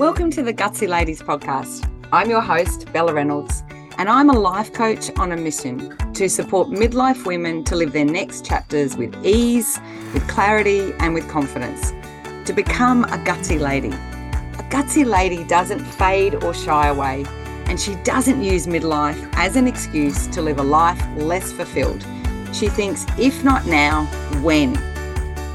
Welcome to the Gutsy Ladies podcast. I'm your host, Bella Reynolds, and I'm a life coach on a mission to support midlife women to live their next chapters with ease, with clarity, and with confidence. To become a gutsy lady. A gutsy lady doesn't fade or shy away, and she doesn't use midlife as an excuse to live a life less fulfilled. She thinks, if not now, when?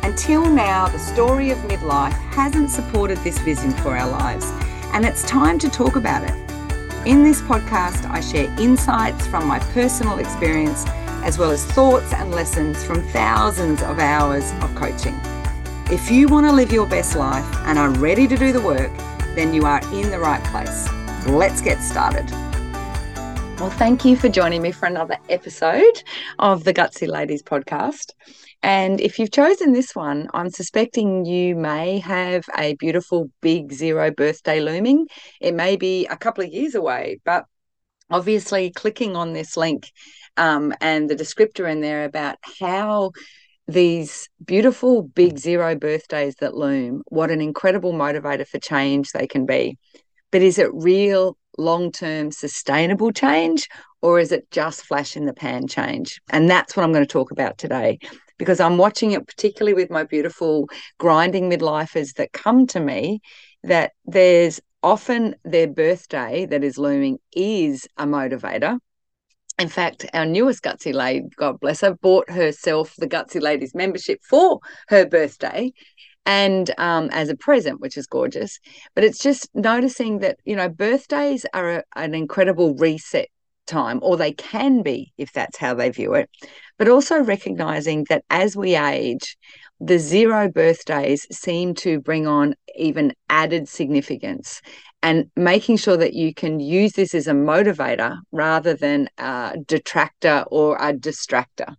Until now, the story of midlife hasn't supported this vision for our lives, and it's time to talk about it. In this podcast, I share insights from my personal experience, as well as thoughts and lessons from thousands of hours of coaching. If you want to live your best life and are ready to do the work, then you are in the right place. Let's get started. Well, thank you for joining me for another episode of the Gutsy Ladies podcast. And if you've chosen this one, I'm suspecting you may have a beautiful big zero birthday looming. It may be a couple of years away, but obviously, clicking on this link um, and the descriptor in there about how these beautiful big zero birthdays that loom, what an incredible motivator for change they can be. But is it real long term sustainable change or is it just flash in the pan change? And that's what I'm going to talk about today because I'm watching it particularly with my beautiful grinding midlifers that come to me that there's often their birthday that is looming is a motivator. In fact, our newest Gutsy Lady, God bless her, bought herself the Gutsy Ladies membership for her birthday and um, as a present, which is gorgeous. But it's just noticing that, you know, birthdays are a, an incredible reset time, or they can be if that's how they view it but also recognizing that as we age, the zero birthdays seem to bring on even added significance and making sure that you can use this as a motivator rather than a detractor or a distractor.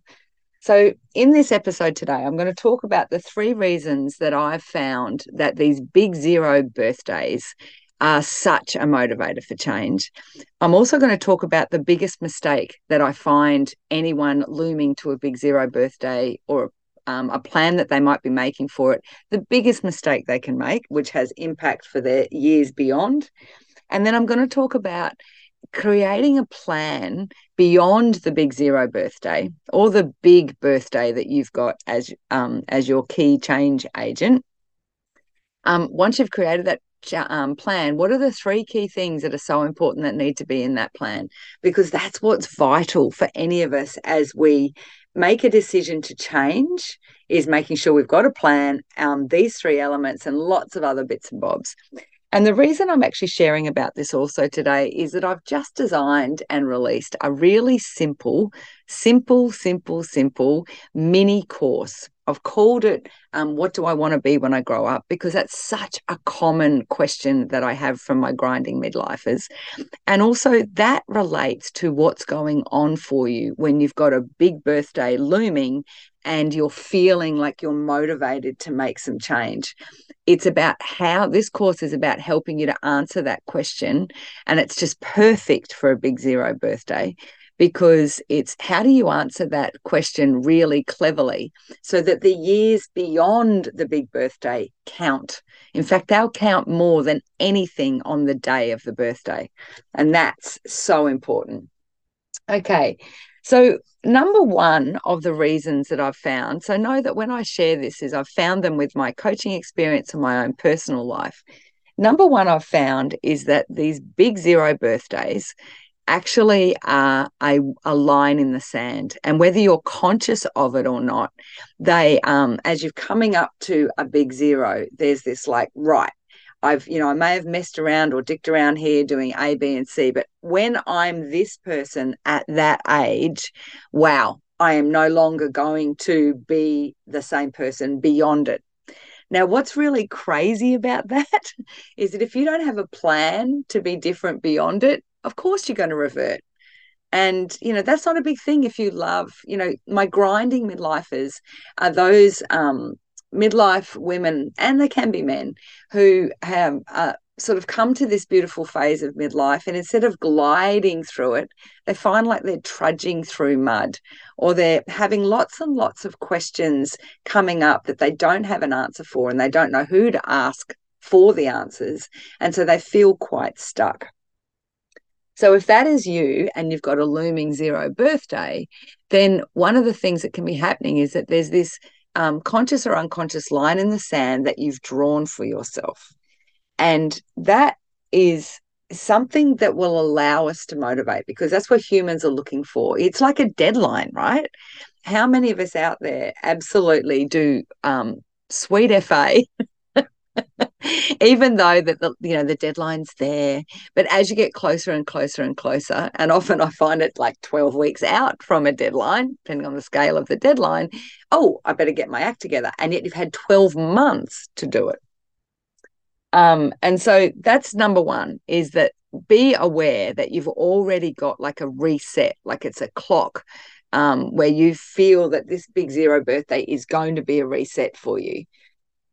So, in this episode today, I'm going to talk about the three reasons that I've found that these big zero birthdays are such a motivator for change. I'm also going to talk about the biggest mistake that I find anyone looming to a big zero birthday or um, a plan that they might be making for it, the biggest mistake they can make, which has impact for their years beyond. And then I'm going to talk about creating a plan beyond the big zero birthday or the big birthday that you've got as um, as your key change agent. Um, once you've created that um, plan, what are the three key things that are so important that need to be in that plan? Because that's what's vital for any of us as we make a decision to change is making sure we've got a plan, um, these three elements, and lots of other bits and bobs. And the reason I'm actually sharing about this also today is that I've just designed and released a really simple, simple, simple, simple mini course I've called it um, What Do I Want to Be When I Grow Up? because that's such a common question that I have from my grinding midlifers. And also, that relates to what's going on for you when you've got a big birthday looming and you're feeling like you're motivated to make some change. It's about how this course is about helping you to answer that question. And it's just perfect for a big zero birthday because it's how do you answer that question really cleverly so that the years beyond the big birthday count. In fact, they'll count more than anything on the day of the birthday. And that's so important. Okay. So, number one of the reasons that I've found, so know that when I share this, is I've found them with my coaching experience and my own personal life. Number one, I've found is that these big zero birthdays actually are a, a line in the sand. And whether you're conscious of it or not, they, um, as you're coming up to a big zero, there's this like, right, I've, you know, I may have messed around or dicked around here doing A, B, and C, but when I'm this person at that age, wow, I am no longer going to be the same person beyond it. Now, what's really crazy about that is that if you don't have a plan to be different beyond it, of course you're going to revert. And, you know, that's not a big thing if you love, you know, my grinding midlifers are those um, midlife women, and they can be men, who have uh, sort of come to this beautiful phase of midlife. And instead of gliding through it, they find like they're trudging through mud or they're having lots and lots of questions coming up that they don't have an answer for and they don't know who to ask for the answers. And so they feel quite stuck. So if that is you and you've got a looming zero birthday, then one of the things that can be happening is that there's this um, conscious or unconscious line in the sand that you've drawn for yourself. And that is something that will allow us to motivate because that's what humans are looking for. It's like a deadline, right? How many of us out there absolutely do um, sweet FA? even though that the you know the deadline's there but as you get closer and closer and closer and often i find it like 12 weeks out from a deadline depending on the scale of the deadline oh i better get my act together and yet you've had 12 months to do it um, and so that's number one is that be aware that you've already got like a reset, like it's a clock um, where you feel that this big zero birthday is going to be a reset for you.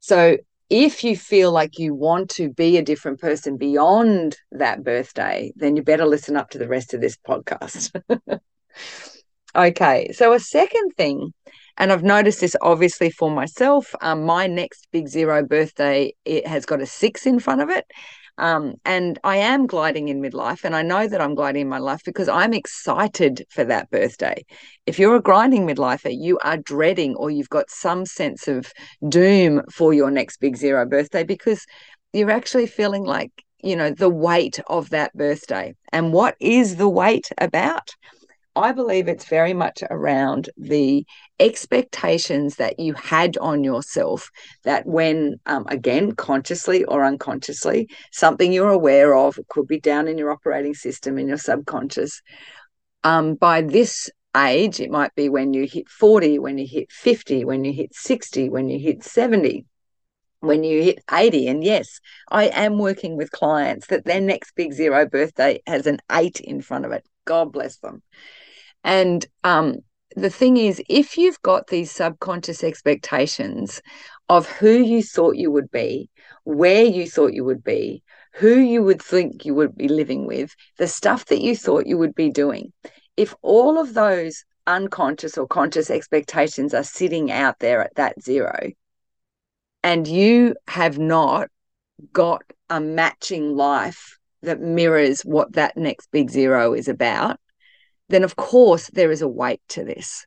So if you feel like you want to be a different person beyond that birthday, then you better listen up to the rest of this podcast. okay, so a second thing and I've noticed this obviously for myself. Um, my next big zero birthday, it has got a six in front of it. Um, and I am gliding in midlife, and I know that I'm gliding in my life because I'm excited for that birthday. If you're a grinding midlifer, you are dreading or you've got some sense of doom for your next big zero birthday because you're actually feeling like, you know, the weight of that birthday. And what is the weight about? I believe it's very much around the expectations that you had on yourself that when, um, again, consciously or unconsciously, something you're aware of, could be down in your operating system, in your subconscious. Um, by this age, it might be when you hit 40, when you hit 50, when you hit 60, when you hit 70 when you hit 80 and yes i am working with clients that their next big zero birthday has an 8 in front of it god bless them and um, the thing is, if you've got these subconscious expectations of who you thought you would be, where you thought you would be, who you would think you would be living with, the stuff that you thought you would be doing, if all of those unconscious or conscious expectations are sitting out there at that zero, and you have not got a matching life that mirrors what that next big zero is about, then of course there is a weight to this.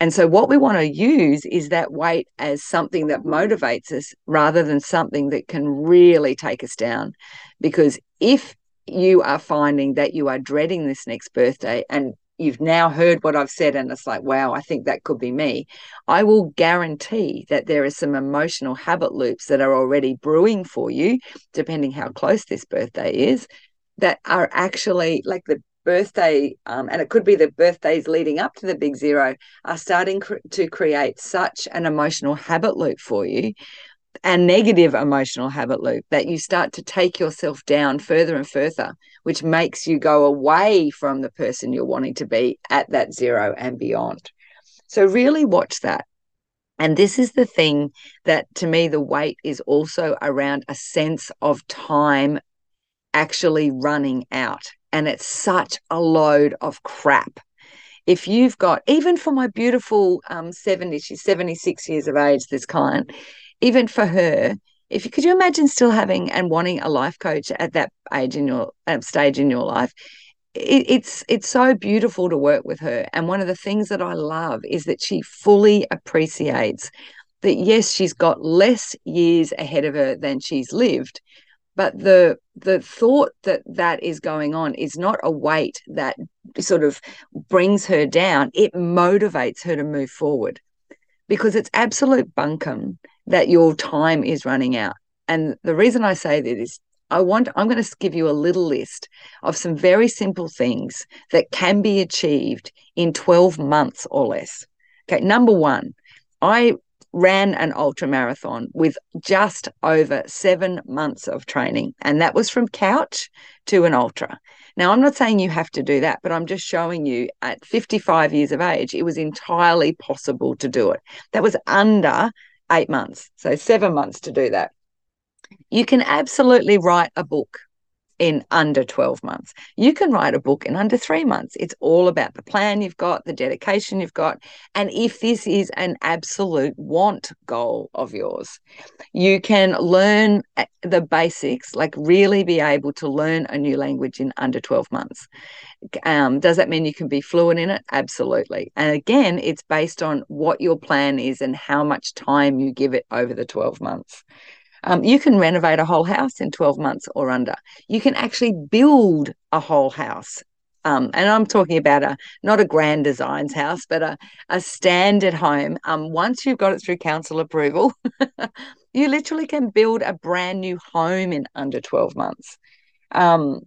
And so, what we want to use is that weight as something that motivates us rather than something that can really take us down. Because if you are finding that you are dreading this next birthday and you've now heard what I've said, and it's like, wow, I think that could be me, I will guarantee that there are some emotional habit loops that are already brewing for you, depending how close this birthday is, that are actually like the birthday, um, and it could be the birthdays leading up to the big zero, are starting cr- to create such an emotional habit loop for you, a negative emotional habit loop that you start to take yourself down further and further, which makes you go away from the person you're wanting to be at that zero and beyond. So, really watch that. And this is the thing that to me, the weight is also around a sense of time actually running out and it's such a load of crap. If you've got, even for my beautiful um, 70, she's 76 years of age, this client, even for her, if you could you imagine still having and wanting a life coach at that age in your um, stage in your life, it, it's it's so beautiful to work with her. And one of the things that I love is that she fully appreciates that yes, she's got less years ahead of her than she's lived, but the the thought that that is going on is not a weight that sort of brings her down. It motivates her to move forward because it's absolute bunkum that your time is running out. And the reason i say that is i want i'm going to give you a little list of some very simple things that can be achieved in 12 months or less. Okay number 1 I ran an ultra marathon with just over seven months of training. And that was from couch to an ultra. Now, I'm not saying you have to do that, but I'm just showing you at 55 years of age, it was entirely possible to do it. That was under eight months. So, seven months to do that. You can absolutely write a book. In under 12 months. You can write a book in under three months. It's all about the plan you've got, the dedication you've got. And if this is an absolute want goal of yours, you can learn eh, the basics, like really be able to learn a new language in under 12 months. Um, does that mean you can be fluent in it? Absolutely. And again, it's based on what your plan is and how much time you give it over the 12 months. Um, you can renovate a whole house in 12 months or under. You can actually build a whole house. Um, and I'm talking about a not a grand designs house, but a, a standard home. Um, once you've got it through council approval, you literally can build a brand new home in under 12 months. Um,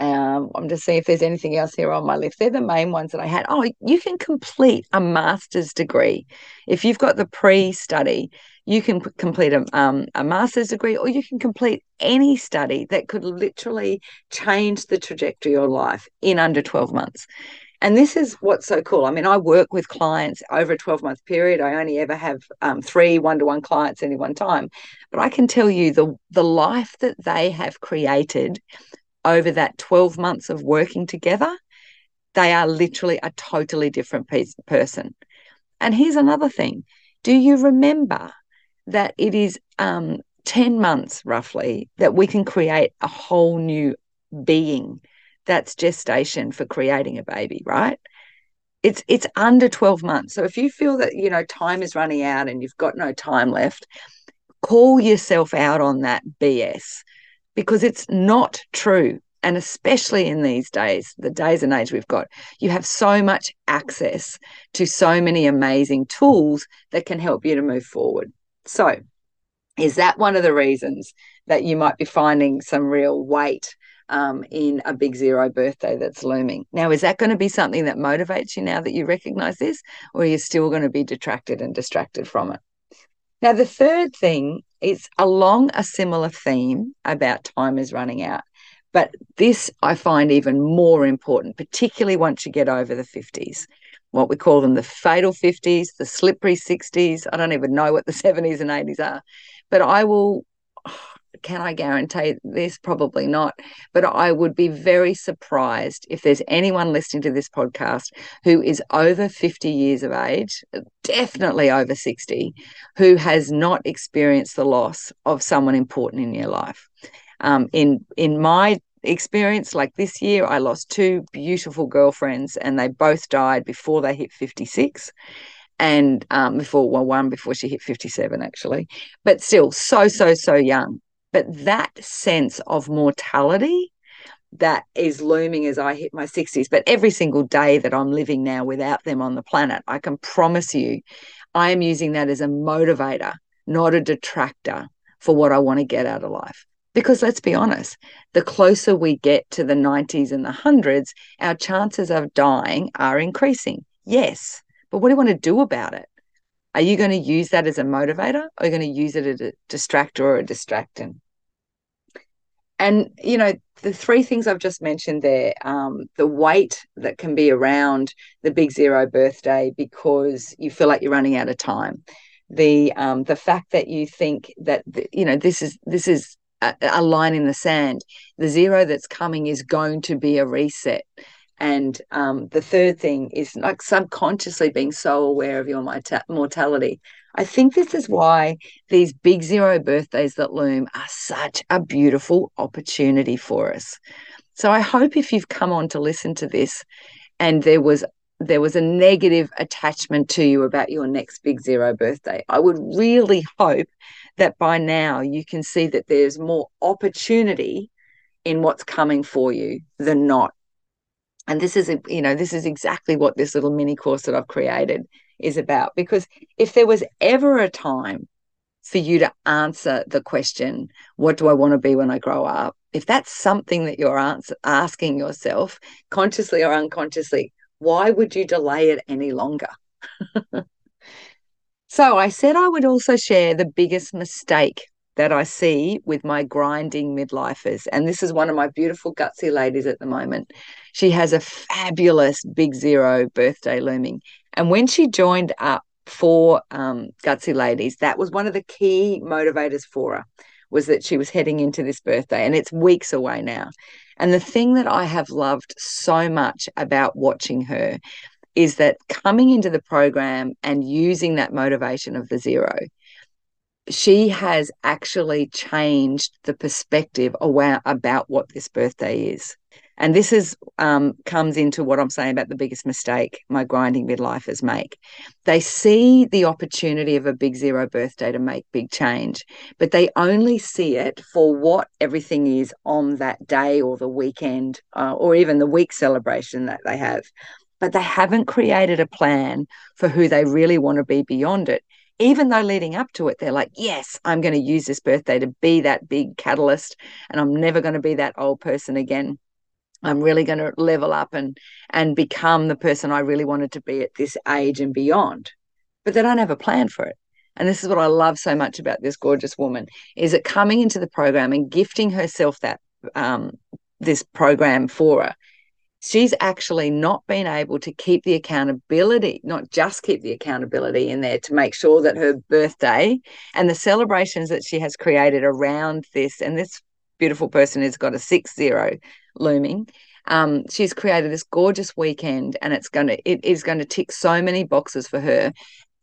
um, I'm just seeing if there's anything else here on my list. They're the main ones that I had. Oh, you can complete a master's degree. If you've got the pre study, you can complete a, um, a master's degree or you can complete any study that could literally change the trajectory of your life in under 12 months. And this is what's so cool. I mean, I work with clients over a 12 month period. I only ever have um, three one to one clients any one time. But I can tell you the, the life that they have created over that 12 months of working together, they are literally a totally different piece, person. And here's another thing do you remember that it is um, 10 months roughly that we can create a whole new being? That's gestation for creating a baby, right? It's it's under 12 months. So if you feel that you know time is running out and you've got no time left, call yourself out on that BS because it's not true. And especially in these days, the days and age we've got, you have so much access to so many amazing tools that can help you to move forward. So, is that one of the reasons that you might be finding some real weight um, in a big zero birthday that's looming? Now, is that going to be something that motivates you now that you recognize this, or are you still going to be detracted and distracted from it? Now, the third thing is along a similar theme about time is running out. But this I find even more important, particularly once you get over the 50s. What we call them the fatal 50s, the slippery 60s. I don't even know what the 70s and 80s are. But I will can I guarantee this? Probably not. But I would be very surprised if there's anyone listening to this podcast who is over 50 years of age, definitely over 60, who has not experienced the loss of someone important in your life. Um, in in my experience, like this year, I lost two beautiful girlfriends, and they both died before they hit 56 and um, before well one before she hit 57 actually. But still so so so young. But that sense of mortality that is looming as I hit my 60s, but every single day that I'm living now without them on the planet, I can promise you, I am using that as a motivator, not a detractor for what I want to get out of life. Because let's be honest, the closer we get to the 90s and the hundreds, our chances of dying are increasing. Yes, but what do you want to do about it? Are you going to use that as a motivator or are you going to use it as a distractor or a distractant? And, you know, the three things I've just mentioned there um, the weight that can be around the big zero birthday because you feel like you're running out of time. The um, the fact that you think that you know this is this is a, line in the sand. The zero that's coming is going to be a reset and um, the third thing is like subconsciously being so aware of your mortality. I think this is why these big zero birthdays that loom are such a beautiful opportunity for us. So I hope if you've come on to listen to this and there was there was a negative attachment to you about your next big zero birthday, I would really hope that by now you can see that there's more opportunity in what's coming for you than not. And this is you know this is exactly what this little mini course that i've created is about. Because if there was ever a time for you to answer the question what do i want to be when i grow up? if that's something that you're answer, asking yourself consciously or unconsciously why would you delay it any longer so i said i would also share the biggest mistake that I see with my grinding midlifers. And this is one of my beautiful gutsy ladies at the moment. She has a fabulous big zero birthday looming. And when she joined up for um, Gutsy Ladies, that was one of the key motivators for her was that she was heading into this birthday and it's weeks away now. And the thing that I have loved so much about watching her is that coming into the program and using that motivation of the zero, she has actually changed the perspective about what this birthday is. And this is um, comes into what I'm saying about the biggest mistake my grinding midlifers make. They see the opportunity of a big zero birthday to make big change, but they only see it for what everything is on that day or the weekend uh, or even the week celebration that they have. But they haven't created a plan for who they really want to be beyond it even though leading up to it, they're like, yes, I'm going to use this birthday to be that big catalyst and I'm never going to be that old person again. I'm really going to level up and and become the person I really wanted to be at this age and beyond. But they don't have a plan for it. And this is what I love so much about this gorgeous woman is that coming into the program and gifting herself that um, this program for her she's actually not been able to keep the accountability, not just keep the accountability in there to make sure that her birthday and the celebrations that she has created around this, and this beautiful person has got a six zero looming. Um, she's created this gorgeous weekend and it's going to it is going to tick so many boxes for her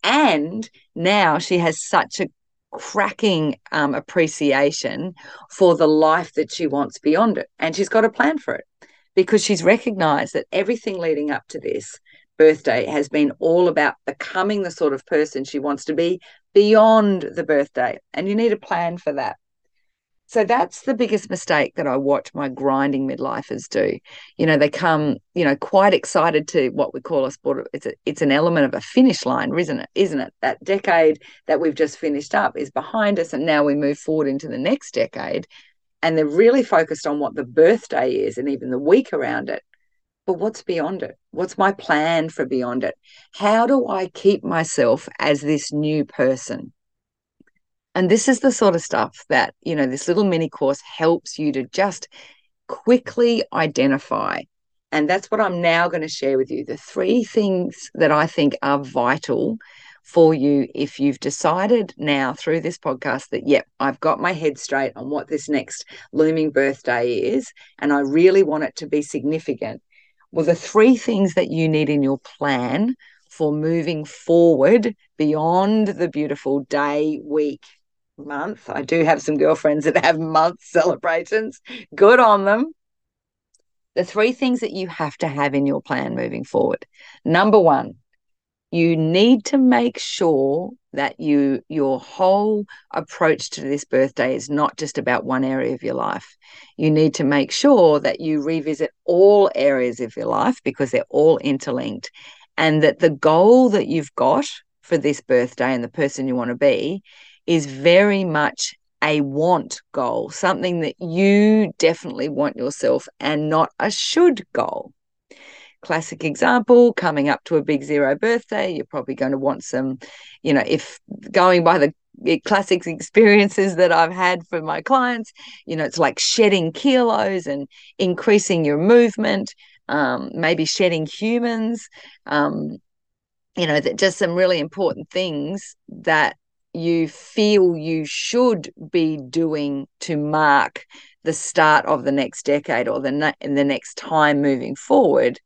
and now she has such a cracking um, appreciation for the life that she wants beyond it and she's got a plan for it because she's recognized that everything leading up to this birthday has been all about becoming the sort of person she wants to be beyond the birthday. And you need a plan for that. So that's the biggest mistake that I watch my grinding midlifers do. You know, they come, you know, quite excited to what we call a sport. It's a, it's an element of a finish line, isn't it? Isn't it? That decade that we've just finished up is behind us, and now we move forward into the next decade and they're really focused on what the birthday is and even the week around it. But what's beyond it? What's my plan for beyond it? How do I keep myself as this new person? And this is the sort of stuff that, you know, this little mini course helps you to just quickly identify. And that's what I'm now going to share with you the three things that I think are vital for you if you've decided now through this podcast that, yep, I've got my head straight on what this next looming birthday is, and I really want it to be significant. Well, the three things that you need in your plan for moving forward beyond the beautiful day, week, month. I do have some girlfriends that have month celebrations. Good on them. The three things that you have to have in your plan moving forward. Number one, you need to make sure that you your whole approach to this birthday is not just about one area of your life. You need to make sure that you revisit all areas of your life because they're all interlinked and that the goal that you've got for this birthday and the person you want to be is very much a want goal something that you definitely want yourself and not a should goal classic example coming up to a big zero birthday you're probably going to want some you know if going by the classic experiences that I've had for my clients you know it's like shedding kilos and increasing your movement um, maybe shedding humans um, you know that just some really important things that you feel you should be doing to mark the start of the next decade or the, ne- the next time moving forward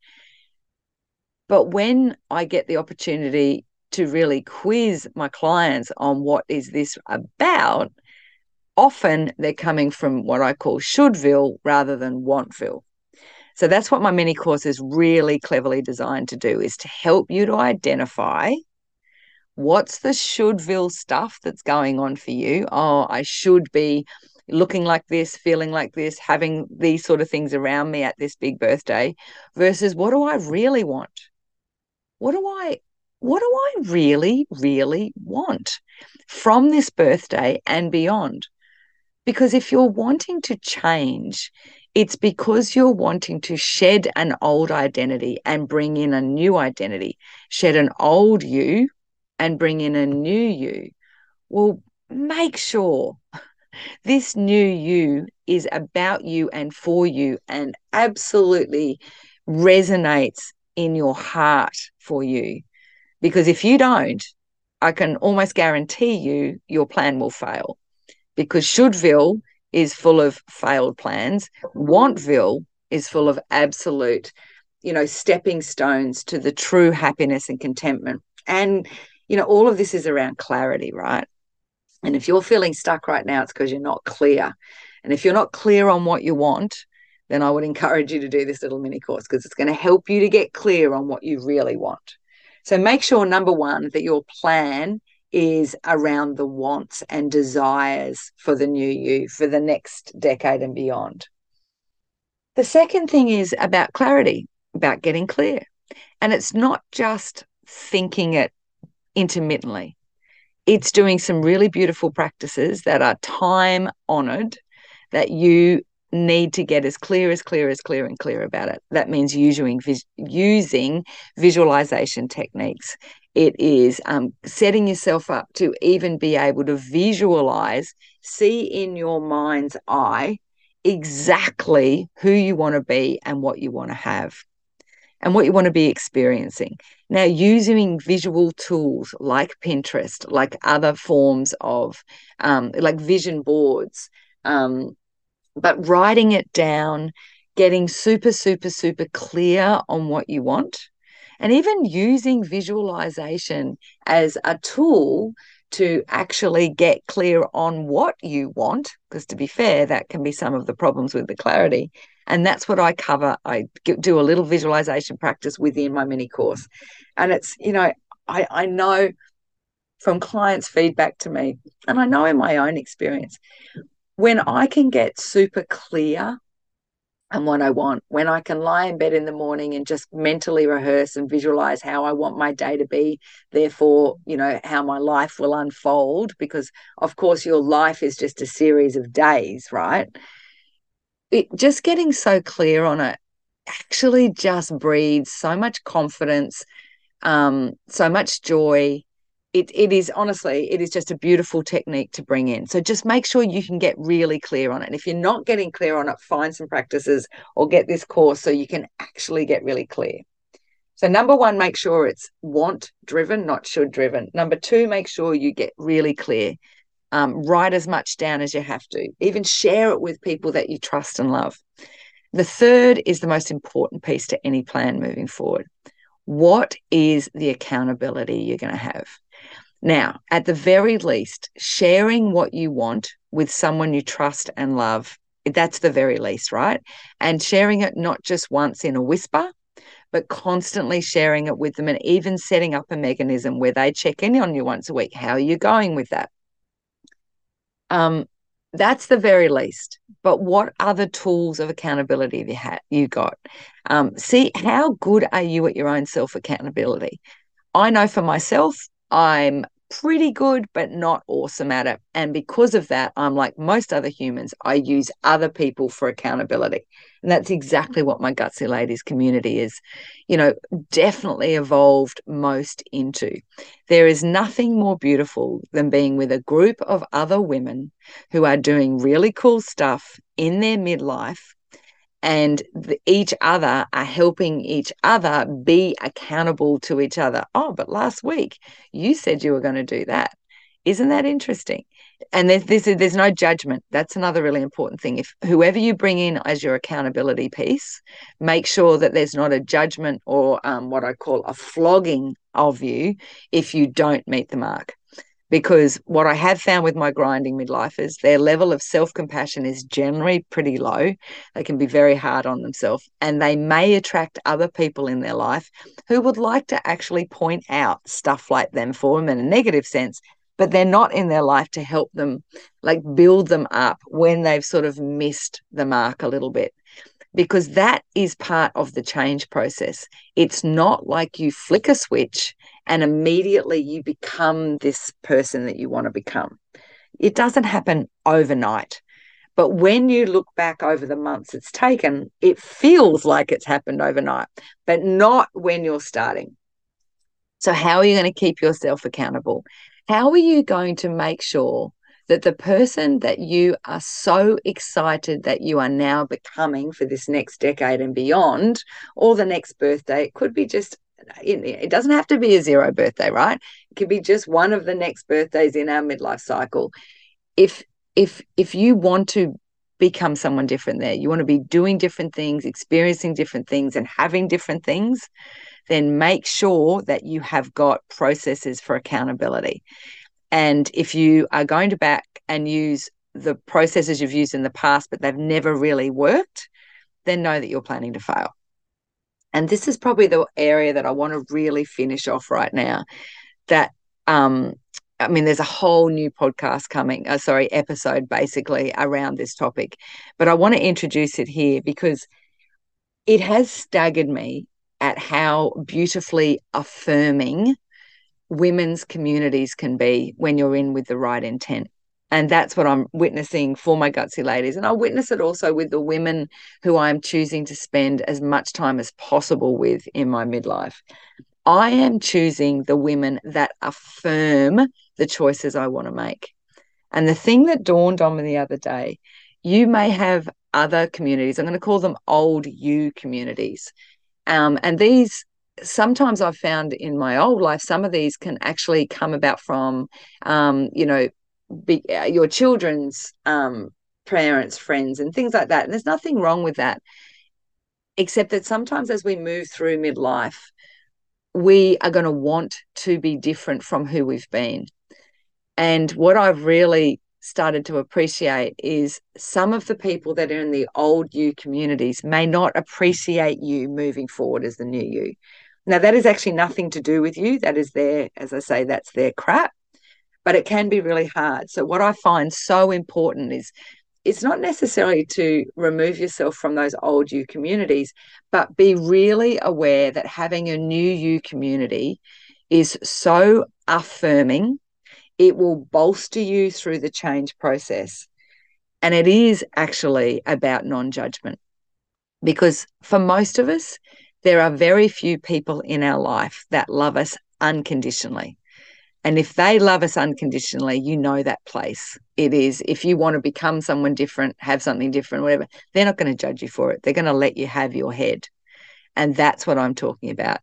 but when I get the opportunity to really quiz my clients on what is this about, often they're coming from what I call shouldville rather than wantville. So that's what my mini course is really cleverly designed to do is to help you to identify what's the shouldville stuff that's going on for you. Oh, I should be looking like this, feeling like this, having these sort of things around me at this big birthday versus what do I really want? What do I what do I really, really want from this birthday and beyond? Because if you're wanting to change, it's because you're wanting to shed an old identity and bring in a new identity, shed an old you and bring in a new you. Well, make sure this new you is about you and for you and absolutely resonates in your heart for you. Because if you don't, I can almost guarantee you your plan will fail. because shouldville is full of failed plans. Wantville is full of absolute, you know, stepping stones to the true happiness and contentment. And, you know, all of this is around clarity, right? And if you're feeling stuck right now, it's because you're not clear. And if you're not clear on what you want, then I would encourage you to do this little mini course because it's going to help you to get clear on what you really want. So make sure, number one, that your plan is around the wants and desires for the new you for the next decade and beyond. The second thing is about clarity, about getting clear. And it's not just thinking it intermittently, it's doing some really beautiful practices that are time honored that you need to get as clear as clear as clear and clear about it that means using using visualization techniques it is um, setting yourself up to even be able to visualize see in your mind's eye exactly who you want to be and what you want to have and what you want to be experiencing. Now, using visual tools like Pinterest, like other forms of, um, like vision boards, um, but writing it down, getting super, super, super clear on what you want, and even using visualization as a tool to actually get clear on what you want, because to be fair, that can be some of the problems with the clarity. And that's what I cover. I do a little visualization practice within my mini course. And it's, you know, I, I know from clients' feedback to me, and I know in my own experience, when I can get super clear and what I want, when I can lie in bed in the morning and just mentally rehearse and visualize how I want my day to be, therefore, you know, how my life will unfold, because of course, your life is just a series of days, right? It, just getting so clear on it actually just breeds so much confidence, um, so much joy, it, it is honestly it is just a beautiful technique to bring in. So just make sure you can get really clear on it. And if you're not getting clear on it find some practices or get this course so you can actually get really clear. So number one make sure it's want driven not should driven number two make sure you get really clear. Um, write as much down as you have to. Even share it with people that you trust and love. The third is the most important piece to any plan moving forward. What is the accountability you're going to have now, at the very least, sharing what you want with someone you trust and love, that's the very least, right? And sharing it not just once in a whisper, but constantly sharing it with them and even setting up a mechanism where they check in on you once a week. How are you going with that? Um, that's the very least. But what other tools of accountability have you, ha- you got? Um, see, how good are you at your own self accountability? I know for myself, I'm pretty good, but not awesome at it. And because of that, I'm like most other humans, I use other people for accountability. And that's exactly what my Gutsy Ladies community is, you know, definitely evolved most into. There is nothing more beautiful than being with a group of other women who are doing really cool stuff in their midlife and the, each other are helping each other be accountable to each other. Oh, but last week you said you were going to do that. Isn't that interesting? And there's, there's, there's no judgment. That's another really important thing. If whoever you bring in as your accountability piece, make sure that there's not a judgment or um, what I call a flogging of you if you don't meet the mark because what I have found with my grinding midlifers, their level of self compassion is generally pretty low. They can be very hard on themselves, and they may attract other people in their life who would like to actually point out stuff like them for them in a negative sense, but they're not in their life to help them, like build them up when they've sort of missed the mark a little bit because that is part of the change process. It's not like you flick a switch and immediately you become this person that you want to become. It doesn't happen overnight. But when you look back over the months it's taken, it feels like it's happened overnight, but not when you're starting. So, how are you going to keep yourself accountable? How are you going to make sure that the person that you are so excited that you are now becoming for this next decade and beyond, or the next birthday, it could be just it doesn't have to be a zero birthday, right? It could be just one of the next birthdays in our midlife cycle. If if if you want to become someone different there, you want to be doing different things, experiencing different things, and having different things, then make sure that you have got processes for accountability. And if you are going to back and use the processes you've used in the past, but they've never really worked, then know that you're planning to fail. And this is probably the area that I want to really finish off right now. That um, I mean, there's a whole new podcast coming, uh, sorry, episode basically around this topic. But I want to introduce it here because it has staggered me at how beautifully affirming women's communities can be when you're in with the right intent. And that's what I'm witnessing for my gutsy ladies. And I witness it also with the women who I'm choosing to spend as much time as possible with in my midlife. I am choosing the women that affirm the choices I want to make. And the thing that dawned on me the other day, you may have other communities. I'm going to call them old you communities. Um, and these, sometimes I've found in my old life, some of these can actually come about from, um, you know, be, uh, your children's um, parents, friends, and things like that. And there's nothing wrong with that, except that sometimes as we move through midlife, we are going to want to be different from who we've been. And what I've really started to appreciate is some of the people that are in the old you communities may not appreciate you moving forward as the new you. Now, that is actually nothing to do with you. That is their, as I say, that's their crap, but it can be really hard. So, what I find so important is it's not necessarily to remove yourself from those old you communities, but be really aware that having a new you community is so affirming. It will bolster you through the change process. And it is actually about non judgment. Because for most of us, there are very few people in our life that love us unconditionally. And if they love us unconditionally, you know that place. It is, if you want to become someone different, have something different, whatever, they're not going to judge you for it. They're going to let you have your head. And that's what I'm talking about.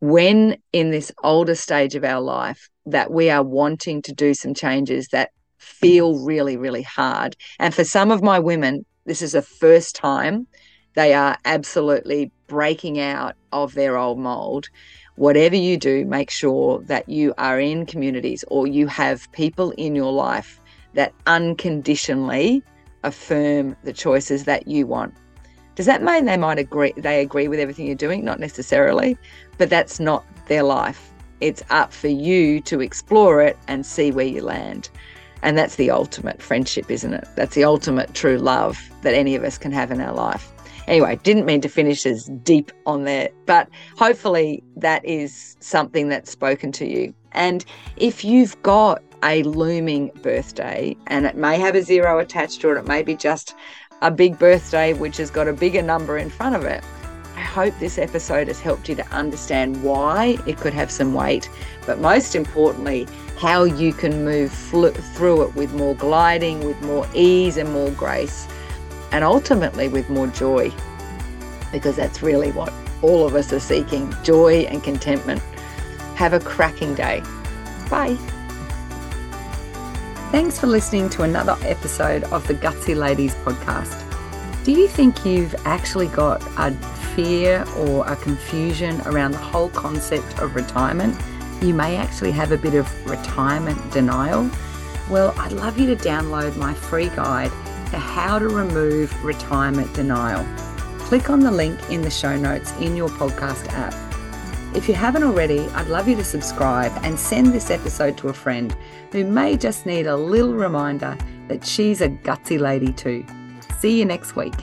When in this older stage of our life that we are wanting to do some changes that feel really, really hard. And for some of my women, this is the first time they are absolutely breaking out of their old mold whatever you do, make sure that you are in communities or you have people in your life that unconditionally affirm the choices that you want. Does that mean they might agree they agree with everything you're doing? Not necessarily, but that's not their life. It's up for you to explore it and see where you land. And that's the ultimate friendship, isn't it? That's the ultimate true love that any of us can have in our life. Anyway, didn't mean to finish as deep on there, but hopefully that is something that's spoken to you. And if you've got a looming birthday and it may have a zero attached to it, it may be just a big birthday which has got a bigger number in front of it. I hope this episode has helped you to understand why it could have some weight, but most importantly, how you can move fl- through it with more gliding, with more ease and more grace and ultimately with more joy, because that's really what all of us are seeking joy and contentment. Have a cracking day. Bye. Thanks for listening to another episode of the Gutsy Ladies podcast. Do you think you've actually got a fear or a confusion around the whole concept of retirement? You may actually have a bit of retirement denial. Well, I'd love you to download my free guide how to remove retirement denial. Click on the link in the show notes in your podcast app. If you haven't already, I'd love you to subscribe and send this episode to a friend who may just need a little reminder that she's a gutsy lady too. See you next week.